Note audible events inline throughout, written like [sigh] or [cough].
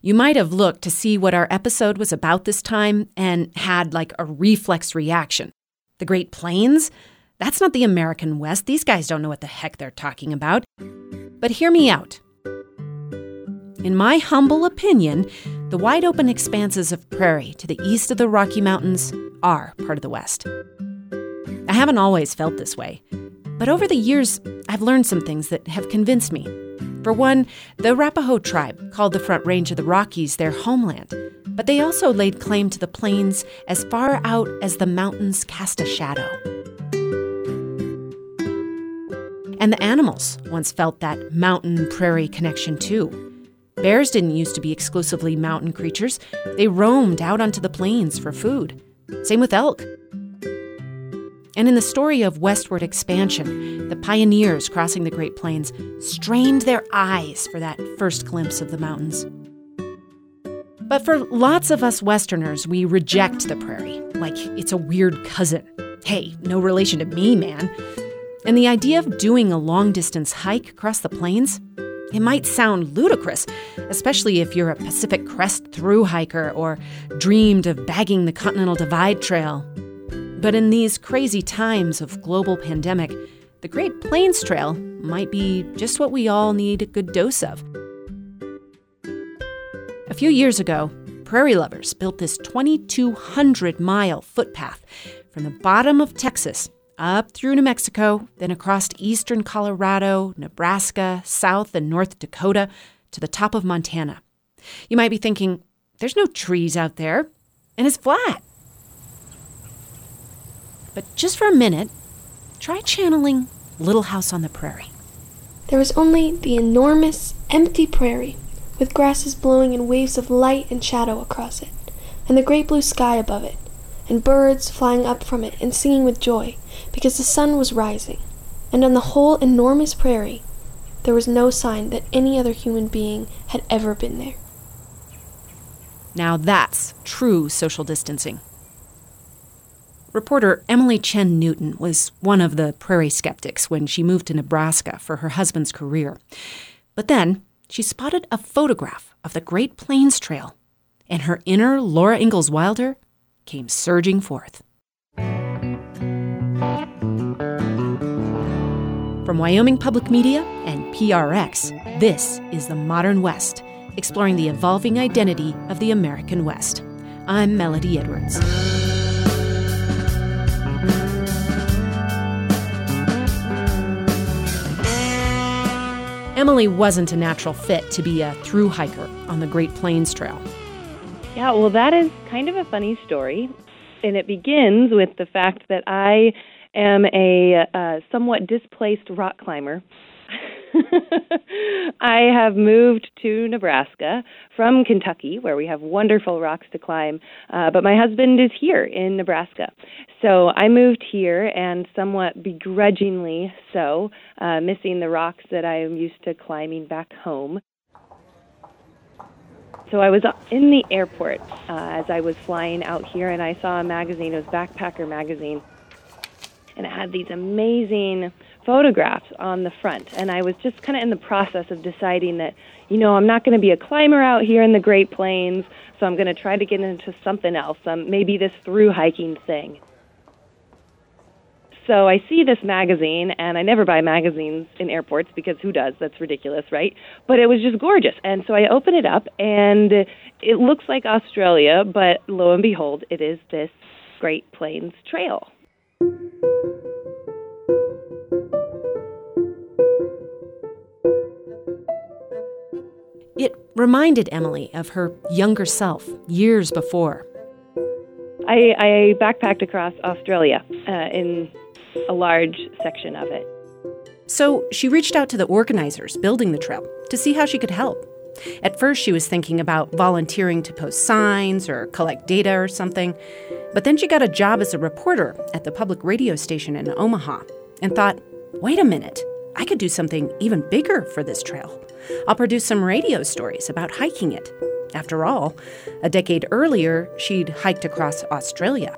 You might have looked to see what our episode was about this time and had like a reflex reaction. The Great Plains? That's not the American West. These guys don't know what the heck they're talking about. But hear me out. In my humble opinion, the wide open expanses of prairie to the east of the Rocky Mountains are part of the West. I haven't always felt this way, but over the years, I've learned some things that have convinced me. For one, the Arapaho tribe called the Front Range of the Rockies their homeland, but they also laid claim to the plains as far out as the mountains cast a shadow. And the animals once felt that mountain prairie connection too. Bears didn't used to be exclusively mountain creatures, they roamed out onto the plains for food. Same with elk. And in the story of westward expansion, the pioneers crossing the Great Plains strained their eyes for that first glimpse of the mountains. But for lots of us Westerners, we reject the prairie like it's a weird cousin. Hey, no relation to me, man. And the idea of doing a long distance hike across the plains, it might sound ludicrous, especially if you're a Pacific Crest through hiker or dreamed of bagging the Continental Divide Trail. But in these crazy times of global pandemic, the Great Plains Trail might be just what we all need a good dose of. A few years ago, prairie lovers built this 2,200 mile footpath from the bottom of Texas up through New Mexico, then across eastern Colorado, Nebraska, South and North Dakota, to the top of Montana. You might be thinking, there's no trees out there, and it's flat. But just for a minute, try channeling Little House on the Prairie. There was only the enormous, empty prairie, with grasses blowing in waves of light and shadow across it, and the great blue sky above it, and birds flying up from it and singing with joy, because the sun was rising. And on the whole enormous prairie, there was no sign that any other human being had ever been there. Now that's true social distancing. Reporter Emily Chen Newton was one of the prairie skeptics when she moved to Nebraska for her husband's career. But then she spotted a photograph of the Great Plains Trail, and her inner Laura Ingalls Wilder came surging forth. From Wyoming Public Media and PRX, this is The Modern West, exploring the evolving identity of the American West. I'm Melody Edwards. Emily wasn't a natural fit to be a through hiker on the Great Plains Trail. Yeah, well, that is kind of a funny story. And it begins with the fact that I am a uh, somewhat displaced rock climber. [laughs] I have moved to Nebraska from Kentucky, where we have wonderful rocks to climb, uh, but my husband is here in Nebraska. So I moved here, and somewhat begrudgingly so, uh, missing the rocks that I am used to climbing back home. So I was in the airport uh, as I was flying out here, and I saw a magazine. It was Backpacker magazine, and it had these amazing photographs on the front. And I was just kind of in the process of deciding that, you know, I'm not going to be a climber out here in the Great Plains, so I'm going to try to get into something else, um, maybe this through hiking thing. So I see this magazine, and I never buy magazines in airports because who does? That's ridiculous, right? But it was just gorgeous. And so I open it up, and it looks like Australia, but lo and behold, it is this Great Plains Trail. It reminded Emily of her younger self years before. I, I backpacked across Australia uh, in a large section of it. So she reached out to the organizers building the trail to see how she could help. At first, she was thinking about volunteering to post signs or collect data or something. But then she got a job as a reporter at the public radio station in Omaha and thought, wait a minute, I could do something even bigger for this trail. I'll produce some radio stories about hiking it. After all, a decade earlier, she'd hiked across Australia.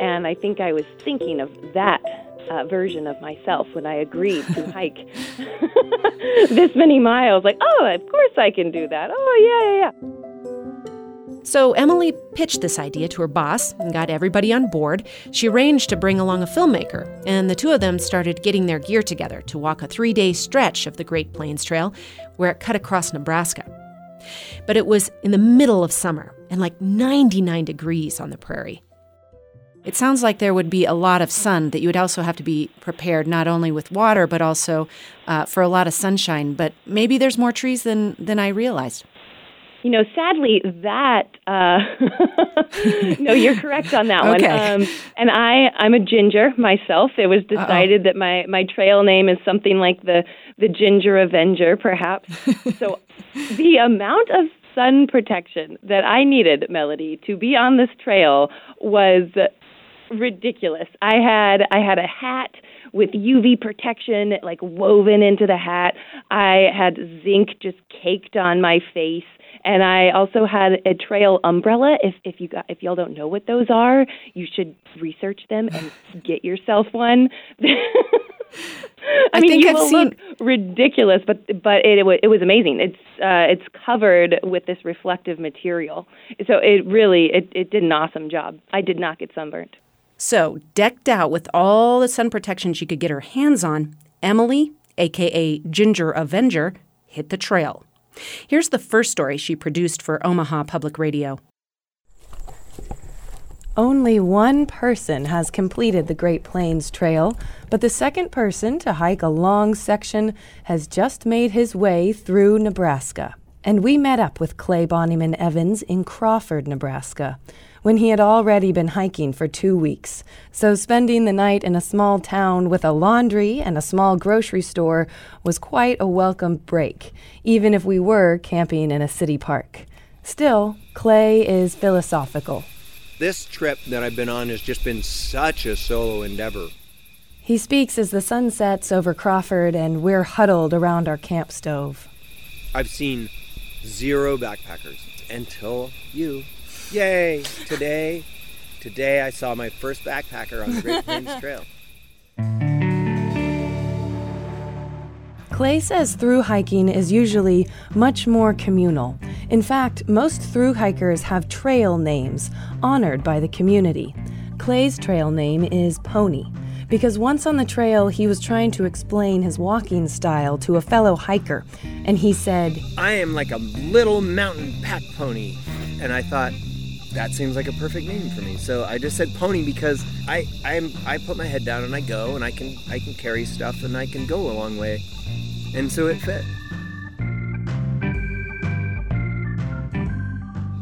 And I think I was thinking of that uh, version of myself when I agreed to [laughs] hike [laughs] this many miles. Like, oh, of course I can do that. Oh, yeah, yeah, yeah. So Emily pitched this idea to her boss and got everybody on board. She arranged to bring along a filmmaker, and the two of them started getting their gear together to walk a three day stretch of the Great Plains Trail where it cut across Nebraska. But it was in the middle of summer and like 99 degrees on the prairie. It sounds like there would be a lot of sun, that you would also have to be prepared not only with water, but also uh, for a lot of sunshine. But maybe there's more trees than, than I realized. You know, sadly, that uh, [laughs] no, you're correct on that okay. one. Um, and I, I'm a ginger myself. It was decided Uh-oh. that my my trail name is something like the the Ginger Avenger, perhaps. [laughs] so, the amount of sun protection that I needed, Melody, to be on this trail was ridiculous. I had I had a hat with UV protection like woven into the hat. I had zinc just caked on my face and I also had a trail umbrella. If if you got if y'all don't know what those are, you should research them and get yourself one. [laughs] I, I, mean, you I've will seen... look ridiculous, but but it, it, it was amazing. It's uh, it's covered with this reflective material, so it really it, it did an awesome job. I did not get sunburnt. So, decked out with all the sun protection she could get her hands on, Emily, aka Ginger Avenger, hit the trail. Here's the first story she produced for Omaha Public Radio. Only one person has completed the Great Plains Trail, but the second person to hike a long section has just made his way through Nebraska. And we met up with Clay Bonnyman Evans in Crawford, Nebraska when he had already been hiking for two weeks. So spending the night in a small town with a laundry and a small grocery store was quite a welcome break, even if we were camping in a city park. Still, Clay is philosophical. This trip that I've been on has just been such a solo endeavor. He speaks as the sun sets over Crawford and we're huddled around our camp stove. I've seen zero backpackers until you. Yay! Today, today I saw my first backpacker on the Great Plains [laughs] Trail. Clay says through hiking is usually much more communal. In fact, most through hikers have trail names honored by the community. Clay's trail name is Pony because once on the trail he was trying to explain his walking style to a fellow hiker, and he said, I am like a little mountain pack pony. And I thought, that seems like a perfect name for me. So I just said pony because I I'm I put my head down and I go and I can I can carry stuff and I can go a long way. And so it fit.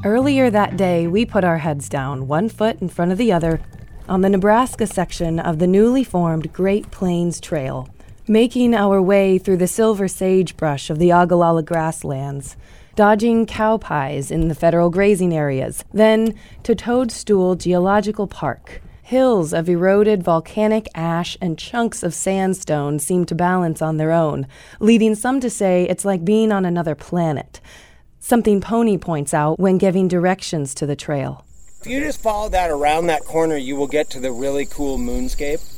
Earlier that day, we put our heads down, one foot in front of the other, on the Nebraska section of the newly formed Great Plains Trail, making our way through the silver sagebrush of the Oglala grasslands dodging cow pies in the federal grazing areas, then to Toadstool Geological Park. Hills of eroded volcanic ash and chunks of sandstone seem to balance on their own, leading some to say it's like being on another planet. Something Pony points out when giving directions to the trail. If you just follow that around that corner, you will get to the really cool moonscape.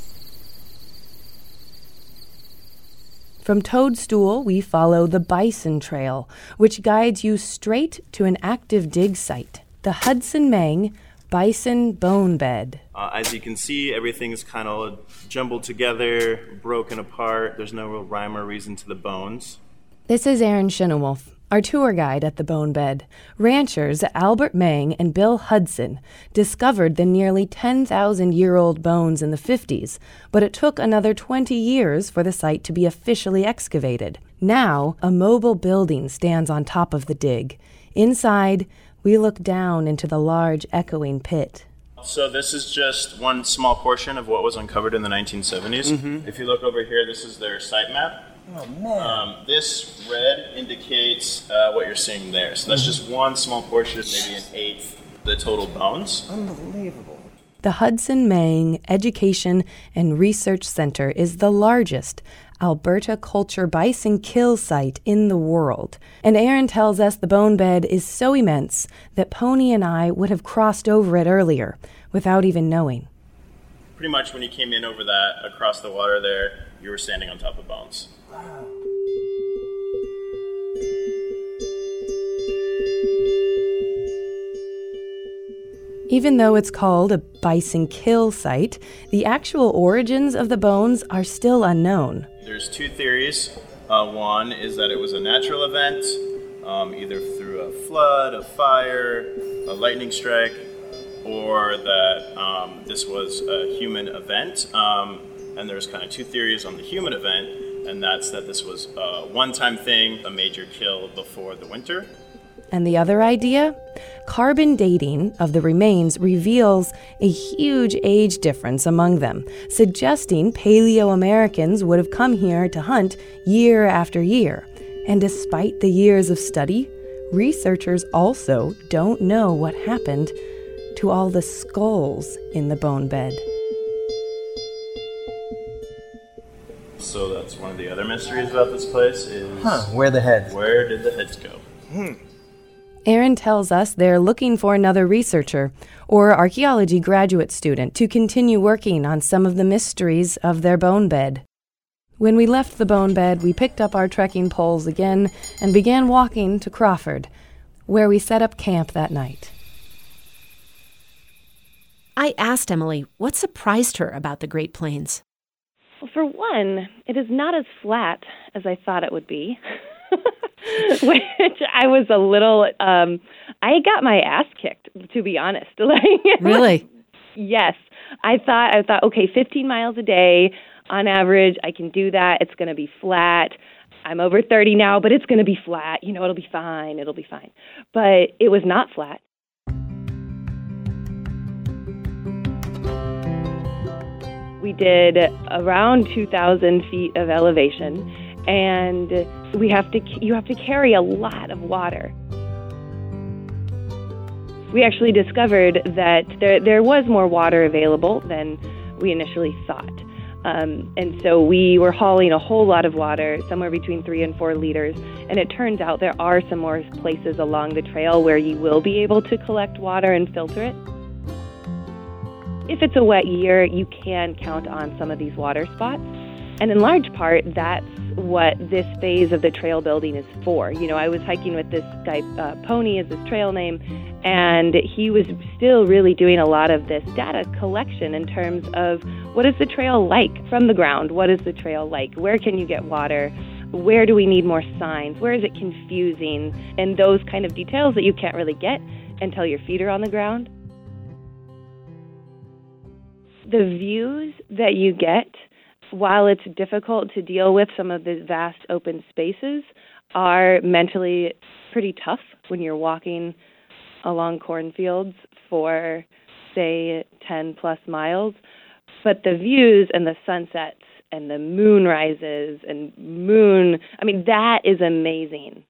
From Toadstool, we follow the Bison Trail, which guides you straight to an active dig site, the Hudson Meng Bison Bone Bed. Uh, as you can see, everything's kind of jumbled together, broken apart. There's no real rhyme or reason to the bones. This is Aaron Shinewolf, our tour guide at the Bone Bed. Ranchers Albert Meng and Bill Hudson discovered the nearly 10,000 year old bones in the 50s, but it took another 20 years for the site to be officially excavated. Now, a mobile building stands on top of the dig. Inside, we look down into the large echoing pit. So this is just one small portion of what was uncovered in the 1970s. Mm-hmm. If you look over here, this is their site map. Oh man. Um, this red indicates uh, what you're seeing there. So that's just one small portion, maybe an eighth the total bones. Unbelievable. The Hudson Meng Education and Research Center is the largest Alberta culture bison kill site in the world. And Aaron tells us the bone bed is so immense that Pony and I would have crossed over it earlier without even knowing. Pretty much when you came in over that, across the water there, you were standing on top of bones. Even though it's called a bison kill site, the actual origins of the bones are still unknown. There's two theories. Uh, one is that it was a natural event, um, either through a flood, a fire, a lightning strike, or that um, this was a human event. Um, and there's kind of two theories on the human event, and that's that this was a one time thing, a major kill before the winter. And the other idea? Carbon dating of the remains reveals a huge age difference among them, suggesting Paleo Americans would have come here to hunt year after year. And despite the years of study, researchers also don't know what happened to all the skulls in the bone bed. So that's one of the other mysteries about this place is Huh, where the heads? where did the heads go? Hmm. Aaron tells us they're looking for another researcher or archaeology graduate student to continue working on some of the mysteries of their bone bed. When we left the bone bed, we picked up our trekking poles again and began walking to Crawford, where we set up camp that night. I asked Emily what surprised her about the Great Plains. Well, for one, it is not as flat as I thought it would be. [laughs] Which I was a little um I got my ass kicked to be honest. [laughs] Like Really? Yes. I thought I thought okay, 15 miles a day on average, I can do that. It's going to be flat. I'm over 30 now, but it's going to be flat. You know, it'll be fine. It'll be fine. But it was not flat. We did around 2,000 feet of elevation, and we have to you have to carry a lot of water. We actually discovered that there there was more water available than we initially thought. Um, and so we were hauling a whole lot of water, somewhere between three and four liters. And it turns out there are some more places along the trail where you will be able to collect water and filter it. If it's a wet year, you can count on some of these water spots. And in large part, that's what this phase of the trail building is for. You know, I was hiking with this guy, uh, Pony is his trail name, and he was still really doing a lot of this data collection in terms of what is the trail like from the ground? What is the trail like? Where can you get water? Where do we need more signs? Where is it confusing? And those kind of details that you can't really get until your feet are on the ground. The views that you get while it's difficult to deal with some of the vast open spaces, are mentally pretty tough when you're walking along cornfields for, say, 10 plus miles. But the views and the sunsets and the moon rises and moon, I mean, that is amazing.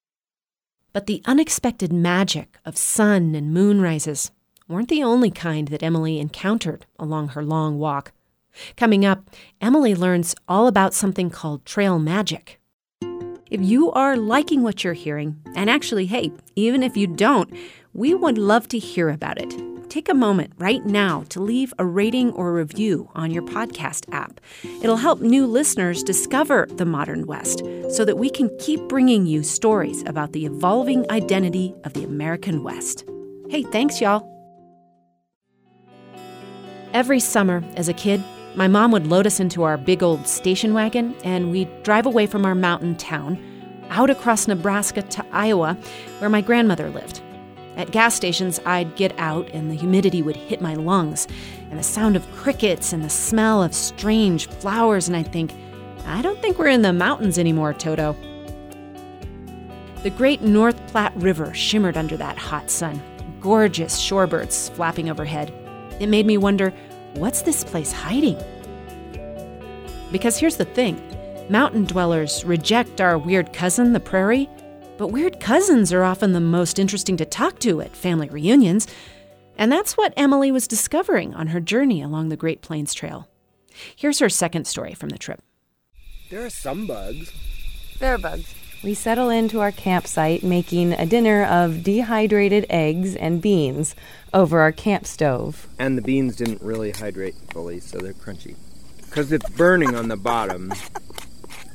But the unexpected magic of sun and moon rises weren't the only kind that Emily encountered along her long walk. Coming up, Emily learns all about something called trail magic. If you are liking what you're hearing, and actually, hey, even if you don't, we would love to hear about it. take a moment right now to leave a rating or review on your podcast app. It'll help new listeners discover the modern West so that we can keep bringing you stories about the evolving identity of the American West. Hey, thanks, y'all. Every summer as a kid, my mom would load us into our big old station wagon and we'd drive away from our mountain town out across Nebraska to Iowa, where my grandmother lived. At gas stations, I'd get out and the humidity would hit my lungs, and the sound of crickets and the smell of strange flowers, and I'd think, I don't think we're in the mountains anymore, Toto. The great North Platte River shimmered under that hot sun, gorgeous shorebirds flapping overhead. It made me wonder what's this place hiding? Because here's the thing mountain dwellers reject our weird cousin, the prairie, but weird cousins are often the most interesting to talk to at family reunions. And that's what Emily was discovering on her journey along the Great Plains Trail. Here's her second story from the trip. There are some bugs. There are bugs. We settle into our campsite making a dinner of dehydrated eggs and beans over our camp stove. And the beans didn't really hydrate fully, so they're crunchy. Because it's burning on the bottom.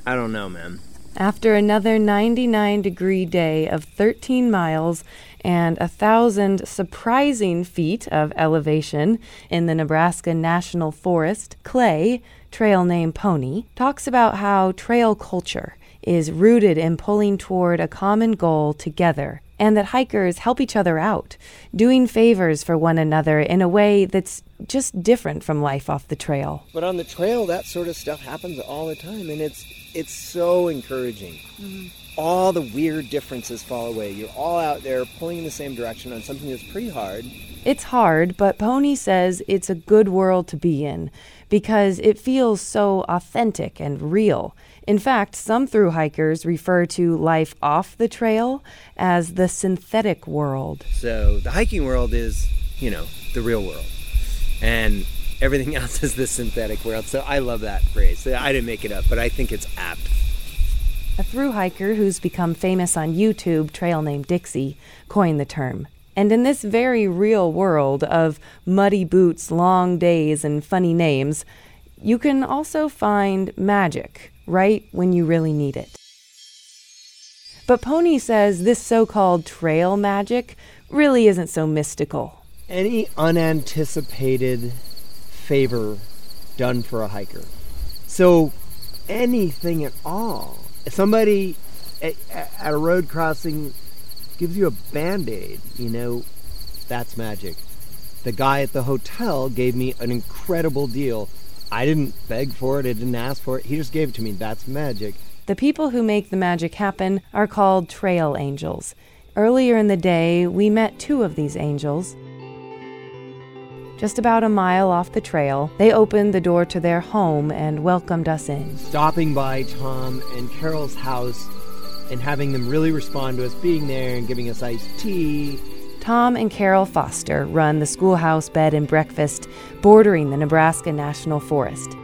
I don't know, man. After another 99 degree day of 13 miles and a thousand surprising feet of elevation in the Nebraska National Forest, Clay, trail name Pony, talks about how trail culture is rooted in pulling toward a common goal together and that hikers help each other out, doing favors for one another in a way that's just different from life off the trail. But on the trail, that sort of stuff happens all the time, and it's it's so encouraging. Mm-hmm. All the weird differences fall away. You're all out there pulling in the same direction on something that's pretty hard. It's hard, but Pony says it's a good world to be in because it feels so authentic and real. In fact, some through hikers refer to life off the trail as the synthetic world. So the hiking world is, you know, the real world. And everything [laughs] else is the synthetic world. So I love that phrase. I didn't make it up, but I think it's apt. A through hiker who's become famous on YouTube, trail named Dixie, coined the term. And in this very real world of muddy boots, long days, and funny names, you can also find magic right when you really need it. But Pony says this so called trail magic really isn't so mystical. Any unanticipated favor done for a hiker. So anything at all. Somebody at, at a road crossing gives you a band aid, you know, that's magic. The guy at the hotel gave me an incredible deal. I didn't beg for it, I didn't ask for it. He just gave it to me. That's magic. The people who make the magic happen are called trail angels. Earlier in the day, we met two of these angels. Just about a mile off the trail, they opened the door to their home and welcomed us in. Stopping by Tom and Carol's house and having them really respond to us being there and giving us iced tea. Tom and Carol Foster run the schoolhouse bed and breakfast bordering the Nebraska National Forest.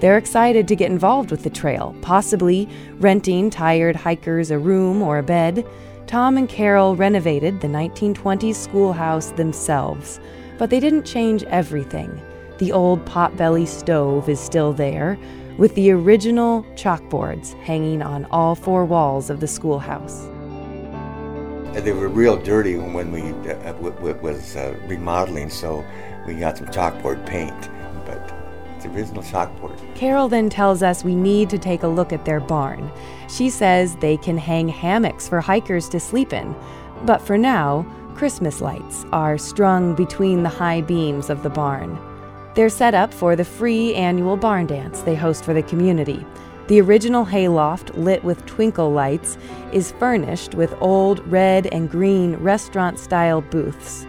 They're excited to get involved with the trail, possibly renting tired hikers a room or a bed. Tom and Carol renovated the 1920s schoolhouse themselves, but they didn't change everything. The old potbelly stove is still there, with the original chalkboards hanging on all four walls of the schoolhouse. They were real dirty when we uh, was uh, remodeling, so we got some chalkboard paint. But it's original chalkboard. Carol then tells us we need to take a look at their barn. She says they can hang hammocks for hikers to sleep in. But for now, Christmas lights are strung between the high beams of the barn. They're set up for the free annual barn dance they host for the community. The original hayloft, lit with twinkle lights, is furnished with old red and green restaurant style booths.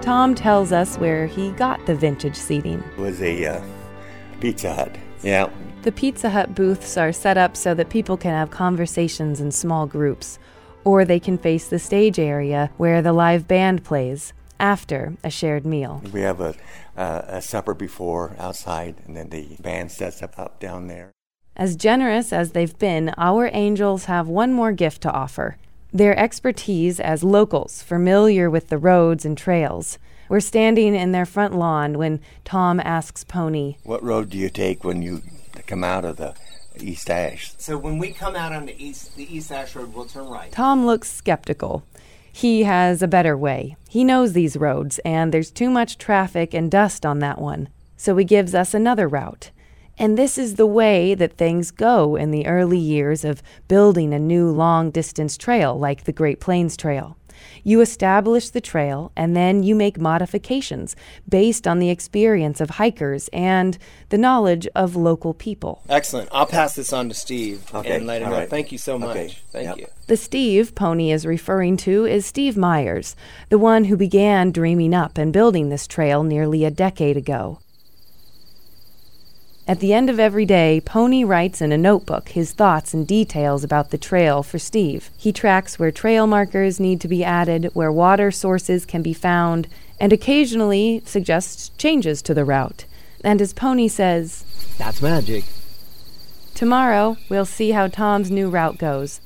Tom tells us where he got the vintage seating. It was a uh, Pizza Hut. Yeah. The Pizza Hut booths are set up so that people can have conversations in small groups, or they can face the stage area where the live band plays after a shared meal. We have a, uh, a supper before outside, and then the band sets up, up down there. As generous as they've been, our angels have one more gift to offer Their expertise as locals, familiar with the roads and trails. We're standing in their front lawn when Tom asks Pony, What road do you take when you come out of the East Ash? So when we come out on the east, the East Ash Road, we'll turn right. Tom looks skeptical. He has a better way. He knows these roads, and there's too much traffic and dust on that one. So he gives us another route. And this is the way that things go in the early years of building a new long distance trail like the Great Plains Trail. You establish the trail and then you make modifications based on the experience of hikers and the knowledge of local people. Excellent. I'll pass this on to Steve Okay, and let him know. right. Thank you so much. Okay, Thank yep. you. The Steve Pony is referring to is Steve Myers, the one who began dreaming up and building this trail nearly a decade ago. At the end of every day, Pony writes in a notebook his thoughts and details about the trail for Steve. He tracks where trail markers need to be added, where water sources can be found, and occasionally suggests changes to the route. And as Pony says, That's magic. Tomorrow, we'll see how Tom's new route goes.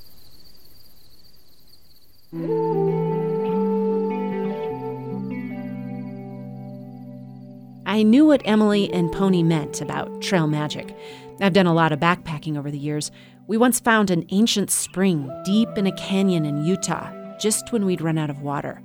I knew what Emily and Pony meant about trail magic. I've done a lot of backpacking over the years. We once found an ancient spring deep in a canyon in Utah, just when we'd run out of water.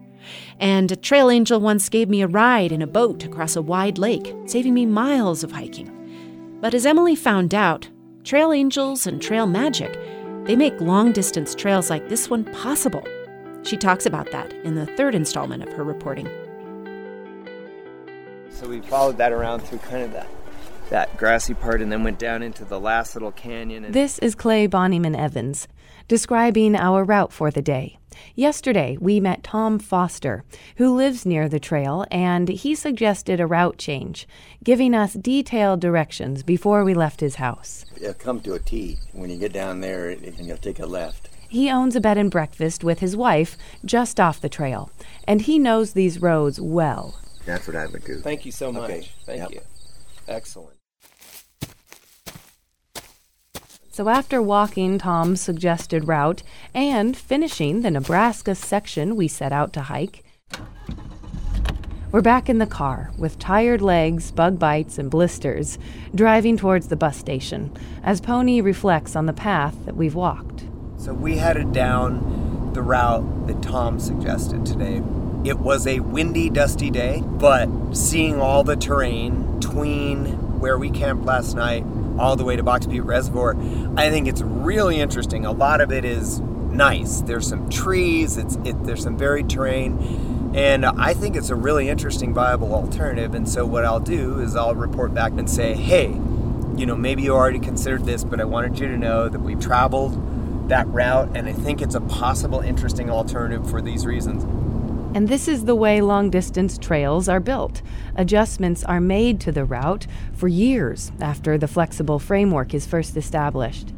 And a trail angel once gave me a ride in a boat across a wide lake, saving me miles of hiking. But as Emily found out, trail angels and trail magic, they make long distance trails like this one possible. She talks about that in the third installment of her reporting. So we followed that around through kind of that that grassy part and then went down into the last little canyon and This is Clay Bonnyman Evans describing our route for the day. Yesterday, we met Tom Foster, who lives near the trail, and he suggested a route change, giving us detailed directions before we left his house. You'll come to a T when you get down there and you'll take a left. He owns a bed and breakfast with his wife just off the trail, and he knows these roads well. That's what I would do. Thank you so much. Okay, Thank yep. you. Excellent. So after walking Tom's suggested route and finishing the Nebraska section we set out to hike, we're back in the car with tired legs, bug bites, and blisters, driving towards the bus station as Pony reflects on the path that we've walked. So we headed down the route that Tom suggested today. It was a windy, dusty day, but seeing all the terrain between where we camped last night all the way to Box Butte Reservoir, I think it's really interesting. A lot of it is nice. There's some trees, it's it, there's some varied terrain, and I think it's a really interesting, viable alternative. And so what I'll do is I'll report back and say, hey, you know, maybe you already considered this, but I wanted you to know that we've traveled that route, and I think it's a possible interesting alternative for these reasons. And this is the way long distance trails are built. Adjustments are made to the route for years after the flexible framework is first established.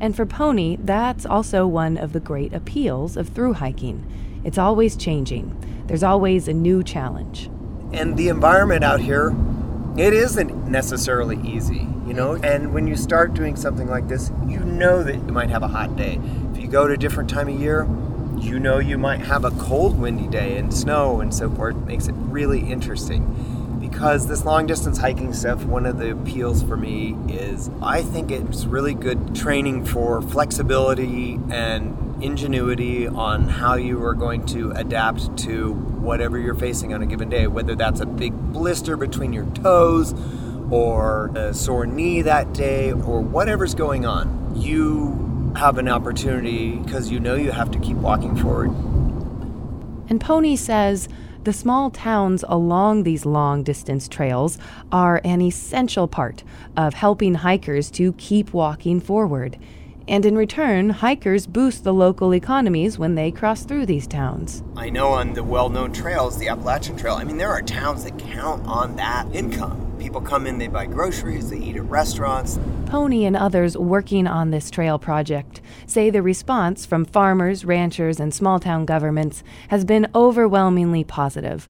And for Pony, that's also one of the great appeals of through hiking. It's always changing, there's always a new challenge. And the environment out here, it isn't necessarily easy, you know? And when you start doing something like this, you know that you might have a hot day. If you go to a different time of year, you know you might have a cold, windy day and snow and so forth. Makes it really interesting. Because this long distance hiking stuff, one of the appeals for me is I think it's really good training for flexibility and ingenuity on how you are going to adapt to whatever you're facing on a given day, whether that's a big blister between your toes or a sore knee that day or whatever's going on. You have an opportunity because you know you have to keep walking forward. And Pony says the small towns along these long distance trails are an essential part of helping hikers to keep walking forward. And in return, hikers boost the local economies when they cross through these towns. I know on the well known trails, the Appalachian Trail, I mean, there are towns that count on that income. People come in, they buy groceries, they eat at restaurants. Pony and others working on this trail project say the response from farmers, ranchers, and small town governments has been overwhelmingly positive.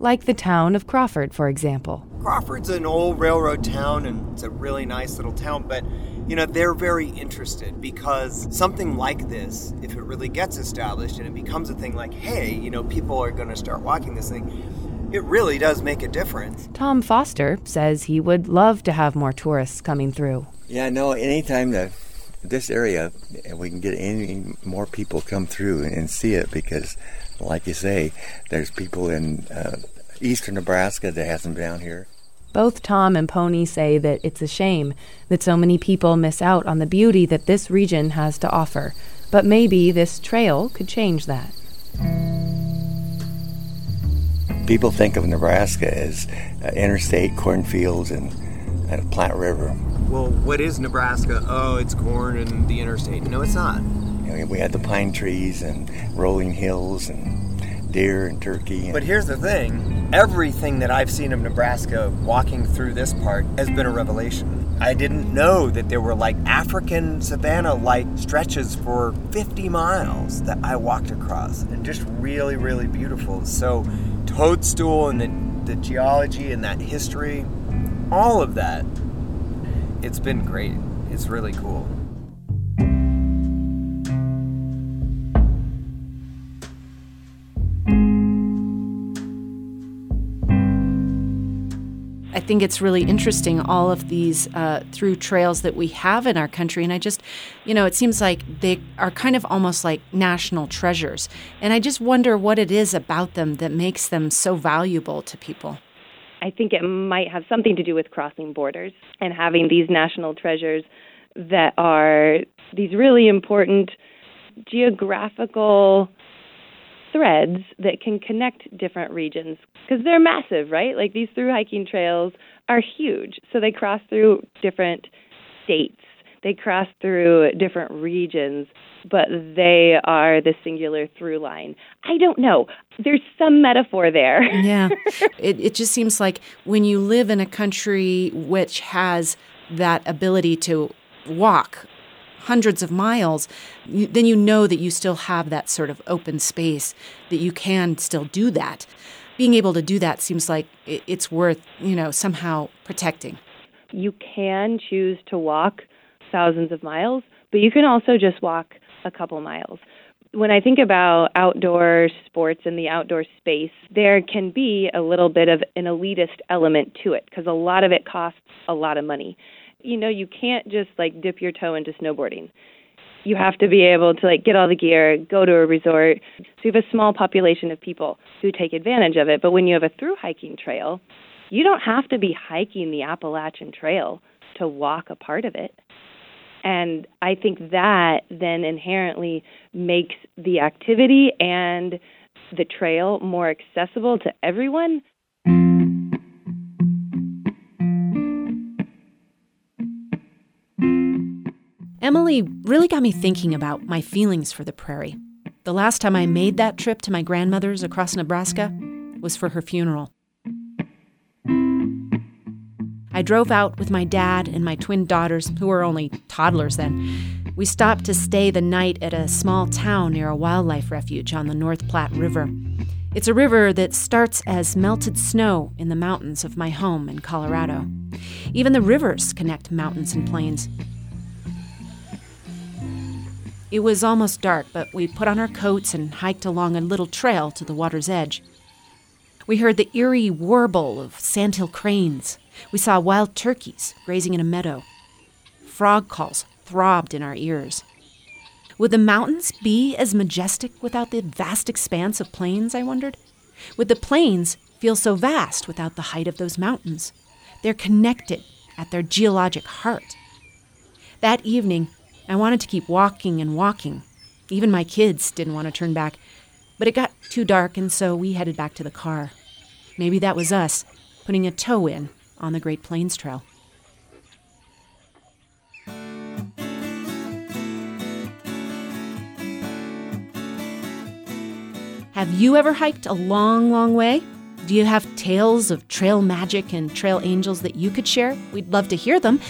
Like the town of Crawford, for example. Crawford's an old railroad town and it's a really nice little town, but you know, they're very interested because something like this, if it really gets established and it becomes a thing like, hey, you know, people are going to start walking this thing, it really does make a difference. Tom Foster says he would love to have more tourists coming through. Yeah, no, anytime that this area we can get any more people come through and see it because, like you say, there's people in uh, eastern Nebraska that hasn't been down here. Both Tom and Pony say that it's a shame that so many people miss out on the beauty that this region has to offer, but maybe this trail could change that. People think of Nebraska as uh, interstate cornfields and, and Platte River. Well, what is Nebraska? Oh, it's corn and the interstate. No, it's not. Know, we had the pine trees and rolling hills and deer and turkey. But here's the thing everything that I've seen of Nebraska walking through this part has been a revelation. I didn't know that there were like African savanna like stretches for 50 miles that I walked across and just really, really beautiful. So, Toadstool and the, the geology and that history, all of that, it's been great. It's really cool. Think it's really interesting, all of these uh, through trails that we have in our country. And I just, you know, it seems like they are kind of almost like national treasures. And I just wonder what it is about them that makes them so valuable to people. I think it might have something to do with crossing borders and having these national treasures that are these really important geographical threads that can connect different regions because they're massive, right? Like these through hiking trails are huge. So they cross through different states, they cross through different regions, but they are the singular through line. I don't know. There's some metaphor there. [laughs] yeah. [laughs] It, it just seems like when you live in a country which has that ability to walk hundreds of miles, you, then you know that you still have that sort of open space, that you can still do that. Being able to do that seems like it's worth, you know, somehow protecting. You can choose to walk thousands of miles, but you can also just walk a couple miles. When I think about outdoor sports and the outdoor space, there can be a little bit of an elitist element to it because a lot of it costs a lot of money you know, you can't just like dip your toe into snowboarding. You have to be able to like get all the gear, go to a resort. So you have a small population of people who take advantage of it. But when you have a through hiking trail, you don't have to be hiking the Appalachian Trail to walk a part of it. And I think that then inherently makes the activity and the trail more accessible to everyone Emily really got me thinking about my feelings for the prairie. The last time I made that trip to my grandmother's across Nebraska was for her funeral. I drove out with my dad and my twin daughters, who were only toddlers then. We stopped to stay the night at a small town near a wildlife refuge on the North Platte River. It's a river that starts as melted snow in the mountains of my home in Colorado. Even the rivers connect mountains and plains. It was almost dark, but we put on our coats and hiked along a little trail to the water's edge. We heard the eerie warble of sandhill cranes. We saw wild turkeys grazing in a meadow. Frog calls throbbed in our ears. Would the mountains be as majestic without the vast expanse of plains, I wondered? Would the plains feel so vast without the height of those mountains? They're connected at their geologic heart. That evening, I wanted to keep walking and walking. Even my kids didn't want to turn back. But it got too dark, and so we headed back to the car. Maybe that was us putting a toe in on the Great Plains Trail. Have you ever hiked a long, long way? Do you have tales of trail magic and trail angels that you could share? We'd love to hear them.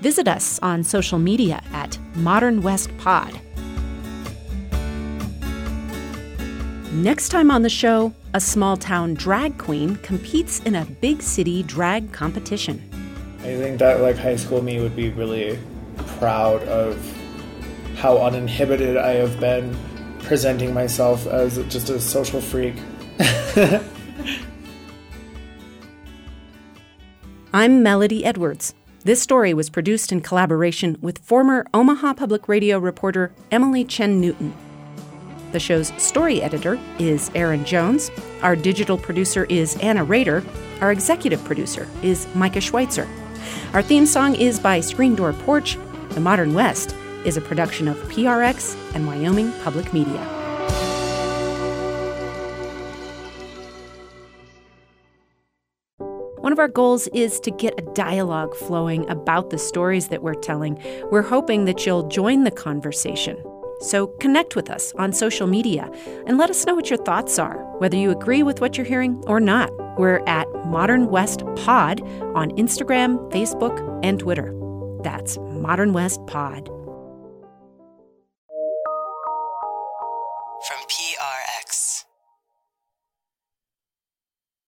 Visit us on social media at Modern West Pod. Next time on the show, a small town drag queen competes in a big city drag competition. I think that like high school me would be really proud of how uninhibited I have been presenting myself as just a social freak. [laughs] I'm Melody Edwards. This story was produced in collaboration with former Omaha Public Radio reporter Emily Chen Newton. The show's story editor is Aaron Jones. Our digital producer is Anna Rader. Our executive producer is Micah Schweitzer. Our theme song is by Screen Door Porch. The Modern West is a production of PRX and Wyoming Public Media. Our goals is to get a dialogue flowing about the stories that we're telling. We're hoping that you'll join the conversation. So connect with us on social media and let us know what your thoughts are, whether you agree with what you're hearing or not. We're at Modern West Pod on Instagram, Facebook, and Twitter. That's Modern West Pod.